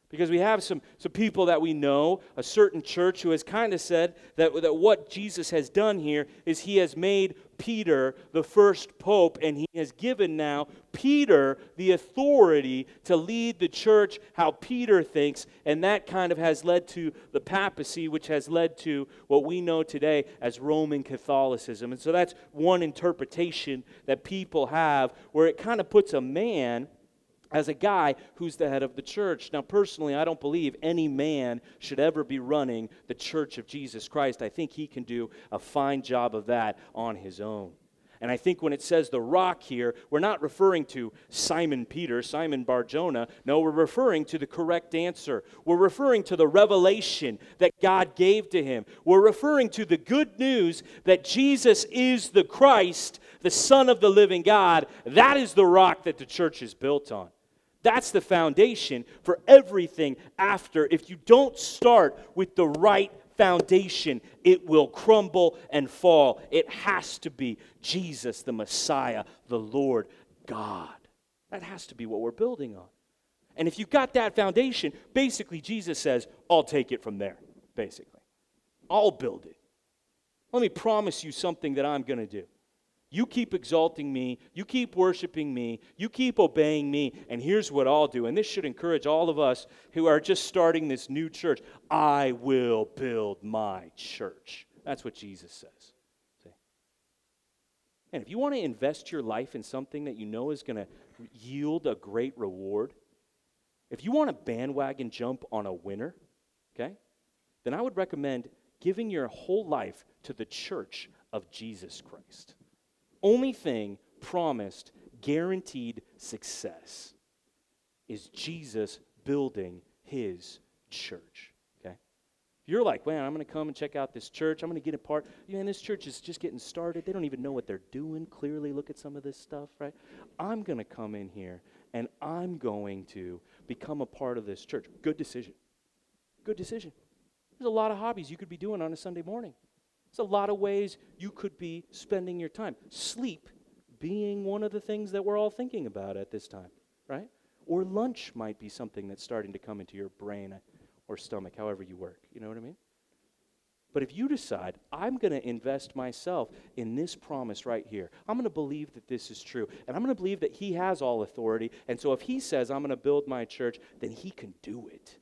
Because we have some, some people that we know, a certain church who has kind of said that, that what Jesus has done here is he has made Peter the first pope, and he has given now Peter the authority to lead the church how Peter thinks, and that kind of has led to the papacy, which has led to what we know today as Roman Catholicism. And so that's one interpretation that people have where it kind of puts a man as a guy who's the head of the church. Now, personally, I don't believe any man should ever be running the church of Jesus Christ. I think he can do a fine job of that on his own. And I think when it says the rock here, we're not referring to Simon Peter, Simon Barjona. No, we're referring to the correct answer. We're referring to the revelation that God gave to him. We're referring to the good news that Jesus is the Christ, the Son of the living God. That is the rock that the church is built on. That's the foundation for everything after. If you don't start with the right foundation, it will crumble and fall. It has to be Jesus, the Messiah, the Lord God. That has to be what we're building on. And if you've got that foundation, basically, Jesus says, I'll take it from there, basically. I'll build it. Let me promise you something that I'm going to do. You keep exalting me. You keep worshiping me. You keep obeying me. And here's what I'll do. And this should encourage all of us who are just starting this new church. I will build my church. That's what Jesus says. See? And if you want to invest your life in something that you know is going to yield a great reward, if you want a bandwagon jump on a winner, okay, then I would recommend giving your whole life to the church of Jesus Christ. Only thing promised guaranteed success is Jesus building his church. Okay? You're like, man, I'm going to come and check out this church. I'm going to get a part. Man, this church is just getting started. They don't even know what they're doing. Clearly, look at some of this stuff, right? I'm going to come in here and I'm going to become a part of this church. Good decision. Good decision. There's a lot of hobbies you could be doing on a Sunday morning. There's a lot of ways you could be spending your time. Sleep being one of the things that we're all thinking about at this time, right? Or lunch might be something that's starting to come into your brain or stomach, however you work. You know what I mean? But if you decide, I'm going to invest myself in this promise right here, I'm going to believe that this is true, and I'm going to believe that He has all authority, and so if He says, I'm going to build my church, then He can do it.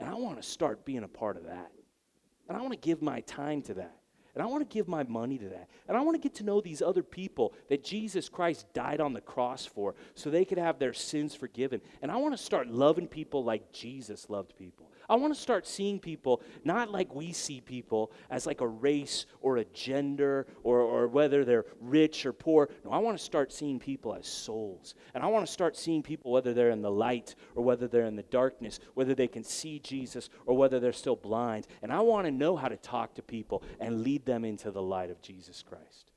And I want to start being a part of that. And I want to give my time to that. And I want to give my money to that. And I want to get to know these other people that Jesus Christ died on the cross for so they could have their sins forgiven. And I want to start loving people like Jesus loved people. I want to start seeing people not like we see people as like a race or a gender or, or whether they're rich or poor. No, I want to start seeing people as souls. And I want to start seeing people whether they're in the light or whether they're in the darkness, whether they can see Jesus or whether they're still blind. And I want to know how to talk to people and lead them into the light of Jesus Christ.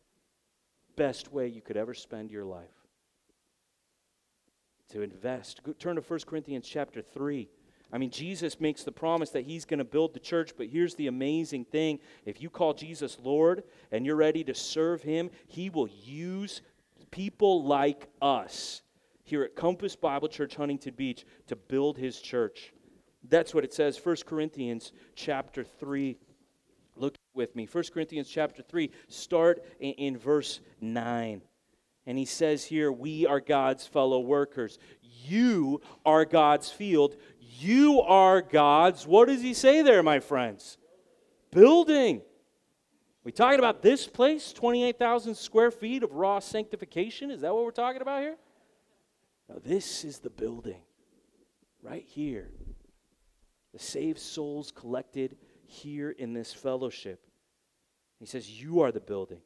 Best way you could ever spend your life. To invest. Go, turn to 1 Corinthians chapter 3. I mean, Jesus makes the promise that he's going to build the church, but here's the amazing thing. If you call Jesus Lord and you're ready to serve him, he will use people like us here at Compass Bible Church Huntington Beach to build his church. That's what it says 1 Corinthians chapter 3. Look with me. 1 Corinthians chapter 3, start in, in verse 9. And he says here, We are God's fellow workers. You are God's field. You are God's, what does he say there, my friends? Building. We talking about this place, 28,000 square feet of raw sanctification? Is that what we're talking about here? Now, this is the building right here. The saved souls collected here in this fellowship. He says, You are the building.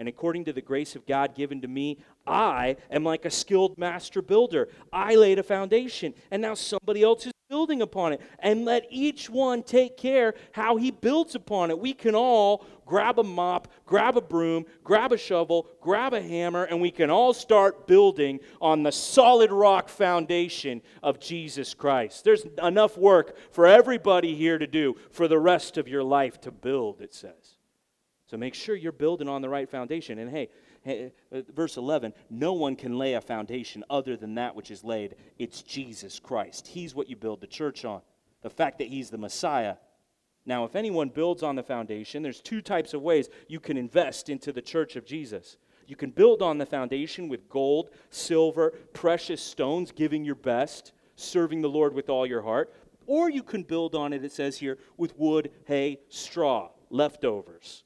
And according to the grace of God given to me, I am like a skilled master builder. I laid a foundation, and now somebody else is building upon it. And let each one take care how he builds upon it. We can all grab a mop, grab a broom, grab a shovel, grab a hammer, and we can all start building on the solid rock foundation of Jesus Christ. There's enough work for everybody here to do for the rest of your life to build, it says. So make sure you're building on the right foundation. And hey, hey, uh, verse 11 no one can lay a foundation other than that which is laid. It's Jesus Christ. He's what you build the church on. The fact that He's the Messiah. Now, if anyone builds on the foundation, there's two types of ways you can invest into the church of Jesus. You can build on the foundation with gold, silver, precious stones, giving your best, serving the Lord with all your heart. Or you can build on it, it says here, with wood, hay, straw, leftovers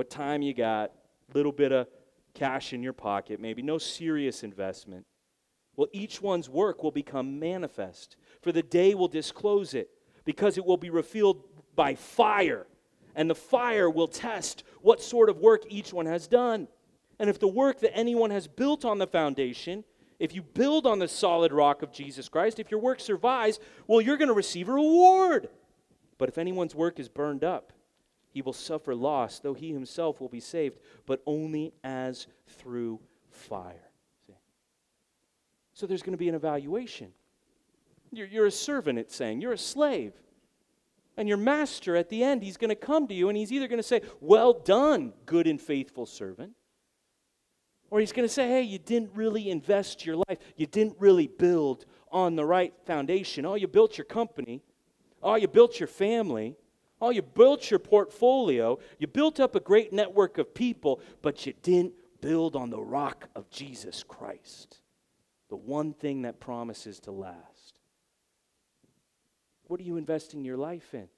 what time you got, little bit of cash in your pocket, maybe no serious investment. Well, each one's work will become manifest, for the day will disclose it, because it will be revealed by fire, and the fire will test what sort of work each one has done. And if the work that anyone has built on the foundation, if you build on the solid rock of Jesus Christ, if your work survives, well, you're going to receive a reward. But if anyone's work is burned up, he will suffer loss, though he himself will be saved, but only as through fire. See? So there's going to be an evaluation. You're, you're a servant, it's saying. You're a slave. And your master, at the end, he's going to come to you and he's either going to say, Well done, good and faithful servant. Or he's going to say, Hey, you didn't really invest your life. You didn't really build on the right foundation. Oh, you built your company. Oh, you built your family. Oh, you built your portfolio, you built up a great network of people, but you didn't build on the rock of Jesus Christ, the one thing that promises to last. What are you investing your life in?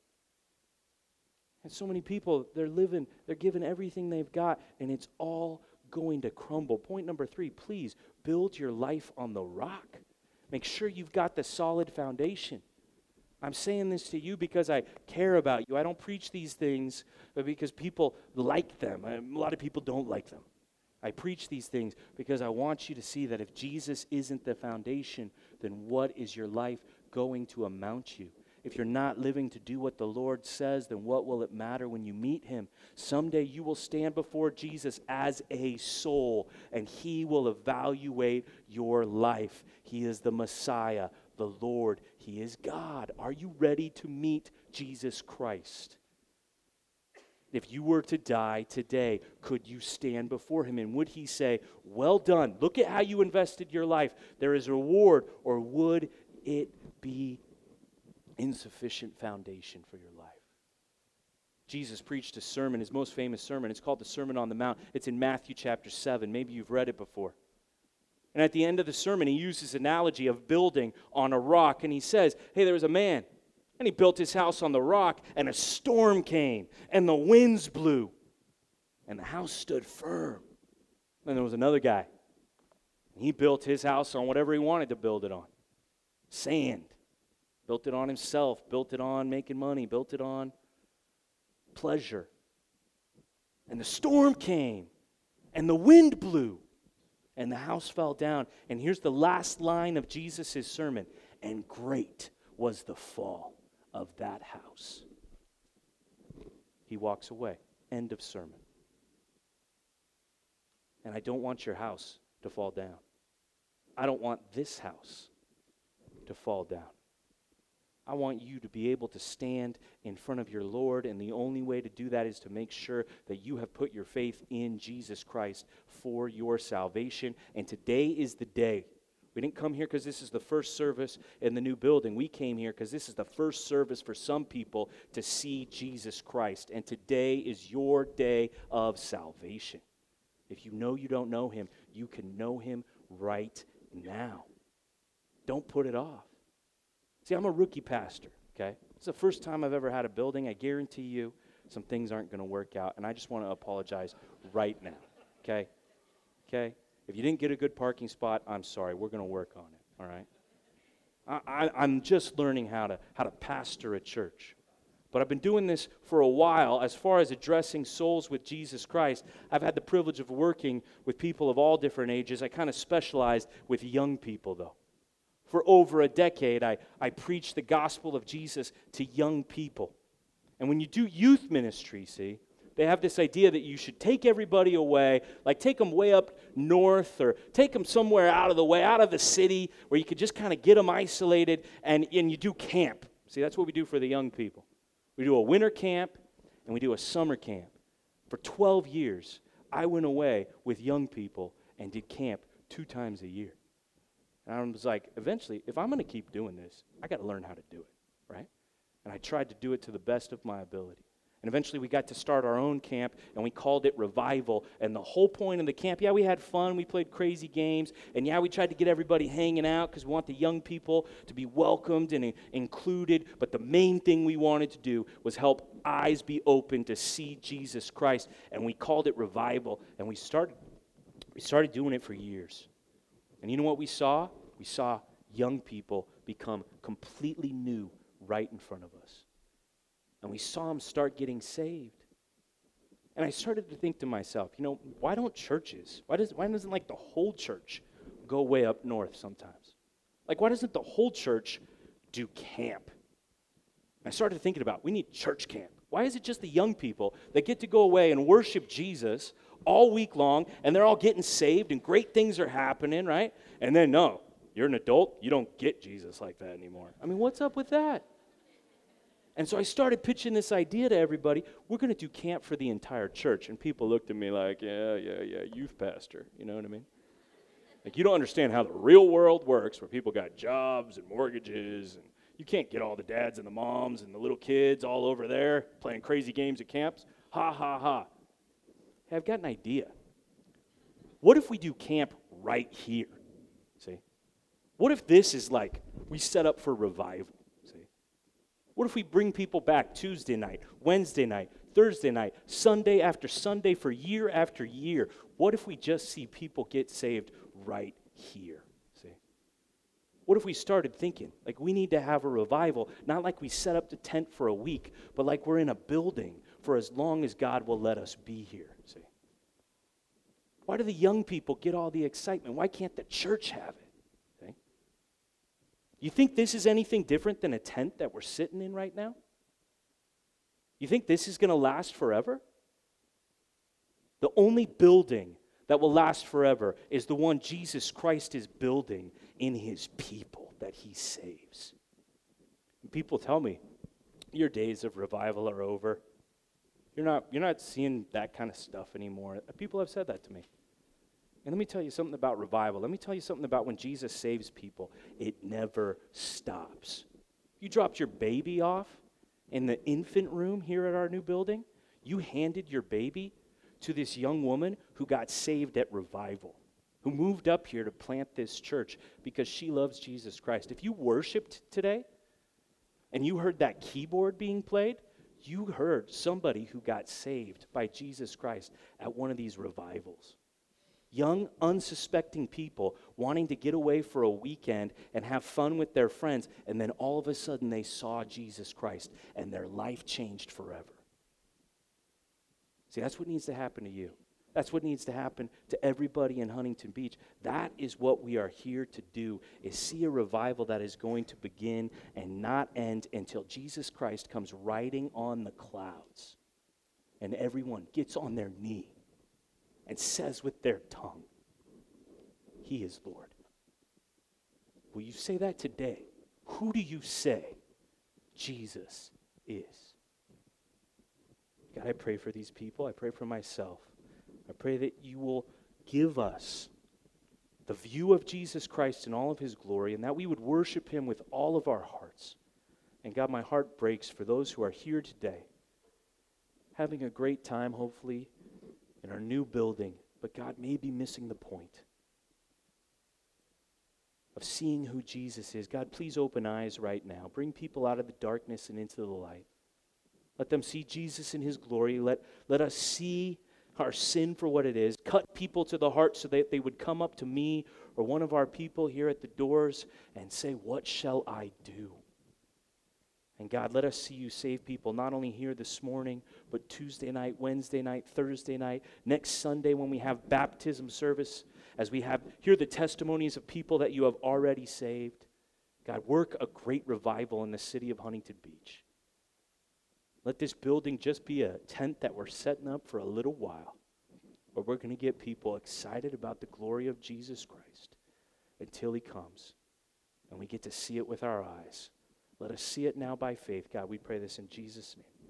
And so many people, they're living, they're giving everything they've got, and it's all going to crumble. Point number three please build your life on the rock. Make sure you've got the solid foundation. I'm saying this to you because I care about you. I don't preach these things because people like them. A lot of people don't like them. I preach these things because I want you to see that if Jesus isn't the foundation, then what is your life going to amount you? If you're not living to do what the Lord says, then what will it matter when you meet Him? Someday you will stand before Jesus as a soul, and He will evaluate your life. He is the Messiah, the Lord, He is God. Are you ready to meet Jesus Christ? If you were to die today, could you stand before him? And would he say, Well done, look at how you invested your life, there is reward? Or would it be insufficient foundation for your life? Jesus preached a sermon, his most famous sermon. It's called the Sermon on the Mount. It's in Matthew chapter 7. Maybe you've read it before. And at the end of the sermon, he uses analogy of building on a rock. And he says, Hey, there was a man and he built his house on the rock, and a storm came, and the winds blew, and the house stood firm. Then there was another guy. He built his house on whatever he wanted to build it on sand. Built it on himself, built it on making money, built it on pleasure. And the storm came, and the wind blew, and the house fell down. And here's the last line of Jesus' sermon and great was the fall of that house. He walks away. End of sermon. And I don't want your house to fall down. I don't want this house to fall down. I want you to be able to stand in front of your Lord, and the only way to do that is to make sure that you have put your faith in Jesus Christ for your salvation. And today is the day we didn't come here because this is the first service in the new building. We came here because this is the first service for some people to see Jesus Christ. And today is your day of salvation. If you know you don't know him, you can know him right now. Don't put it off. See, I'm a rookie pastor, okay? It's the first time I've ever had a building. I guarantee you some things aren't going to work out. And I just want to apologize right now, okay? Okay? If you didn't get a good parking spot, I'm sorry. We're going to work on it, all right? I, am just learning how to, how to pastor a church. But I've been doing this for a while. As far as addressing souls with Jesus Christ, I've had the privilege of working with people of all different ages. I kind of specialized with young people, though. For over a decade, I, I preached the gospel of Jesus to young people. And when you do youth ministry, see, they have this idea that you should take everybody away, like take them way up north or take them somewhere out of the way, out of the city, where you could just kind of get them isolated and, and you do camp. See, that's what we do for the young people. We do a winter camp and we do a summer camp. For 12 years, I went away with young people and did camp two times a year. And I was like, eventually, if I'm going to keep doing this, I got to learn how to do it, right? And I tried to do it to the best of my ability. And eventually we got to start our own camp and we called it Revival. And the whole point of the camp, yeah, we had fun. We played crazy games. And yeah, we tried to get everybody hanging out because we want the young people to be welcomed and included. But the main thing we wanted to do was help eyes be open to see Jesus Christ. And we called it Revival. And we started, we started doing it for years. And you know what we saw? We saw young people become completely new right in front of us and we saw them start getting saved. And I started to think to myself, you know, why don't churches, why, does, why doesn't like the whole church go way up north sometimes? Like, why doesn't the whole church do camp? I started thinking about, we need church camp. Why is it just the young people that get to go away and worship Jesus all week long and they're all getting saved and great things are happening, right? And then, no, you're an adult, you don't get Jesus like that anymore. I mean, what's up with that? And so I started pitching this idea to everybody. We're going to do camp for the entire church. And people looked at me like, yeah, yeah, yeah, youth pastor. You know what I mean? Like, you don't understand how the real world works where people got jobs and mortgages. And you can't get all the dads and the moms and the little kids all over there playing crazy games at camps. Ha, ha, ha. Hey, I've got an idea. What if we do camp right here? See? What if this is like we set up for revival? See? What if we bring people back Tuesday night, Wednesday night, Thursday night, Sunday after Sunday for year after year? What if we just see people get saved right here? See? What if we started thinking like we need to have a revival, not like we set up the tent for a week, but like we're in a building for as long as God will let us be here? See? Why do the young people get all the excitement? Why can't the church have it? You think this is anything different than a tent that we're sitting in right now? You think this is going to last forever? The only building that will last forever is the one Jesus Christ is building in his people that he saves. And people tell me, your days of revival are over. You're not, you're not seeing that kind of stuff anymore. People have said that to me. And let me tell you something about revival. Let me tell you something about when Jesus saves people. It never stops. You dropped your baby off in the infant room here at our new building. You handed your baby to this young woman who got saved at revival, who moved up here to plant this church because she loves Jesus Christ. If you worshiped today and you heard that keyboard being played, you heard somebody who got saved by Jesus Christ at one of these revivals. Young, unsuspecting people wanting to get away for a weekend and have fun with their friends, and then all of a sudden they saw Jesus Christ and their life changed forever. See, that's what needs to happen to you. That's what needs to happen to everybody in Huntington Beach. That is what we are here to do is see a revival that is going to begin and not end until Jesus Christ comes riding on the clouds and everyone gets on their knee and says with their tongue, He is Lord. Will you say that today? Who do you say Jesus is? God, I pray for these people. I pray for myself. I pray that you will give us the view of Jesus Christ in all of his glory and that we would worship him with all of our hearts. And God, my heart breaks for those who are here today, having a great time, hopefully, in our new building, but God may be missing the point of seeing who Jesus is. God, please open eyes right now. Bring people out of the darkness and into the light. Let them see Jesus in his glory. Let, let us see our sin for what it is. Cut people to the heart so that they would come up to me or one of our people here at the doors and say, What shall I do? And God, let us see you save people not only here this morning, but Tuesday night, Wednesday night, Thursday night, next Sunday when we have baptism service, as we have hear the testimonies of people that you have already saved. God, work a great revival in the city of Huntington Beach. Let this building just be a tent that we're setting up for a little while, where we're going to get people excited about the glory of Jesus Christ until he comes and we get to see it with our eyes. Let us see it now by faith. God, we pray this in Jesus' name.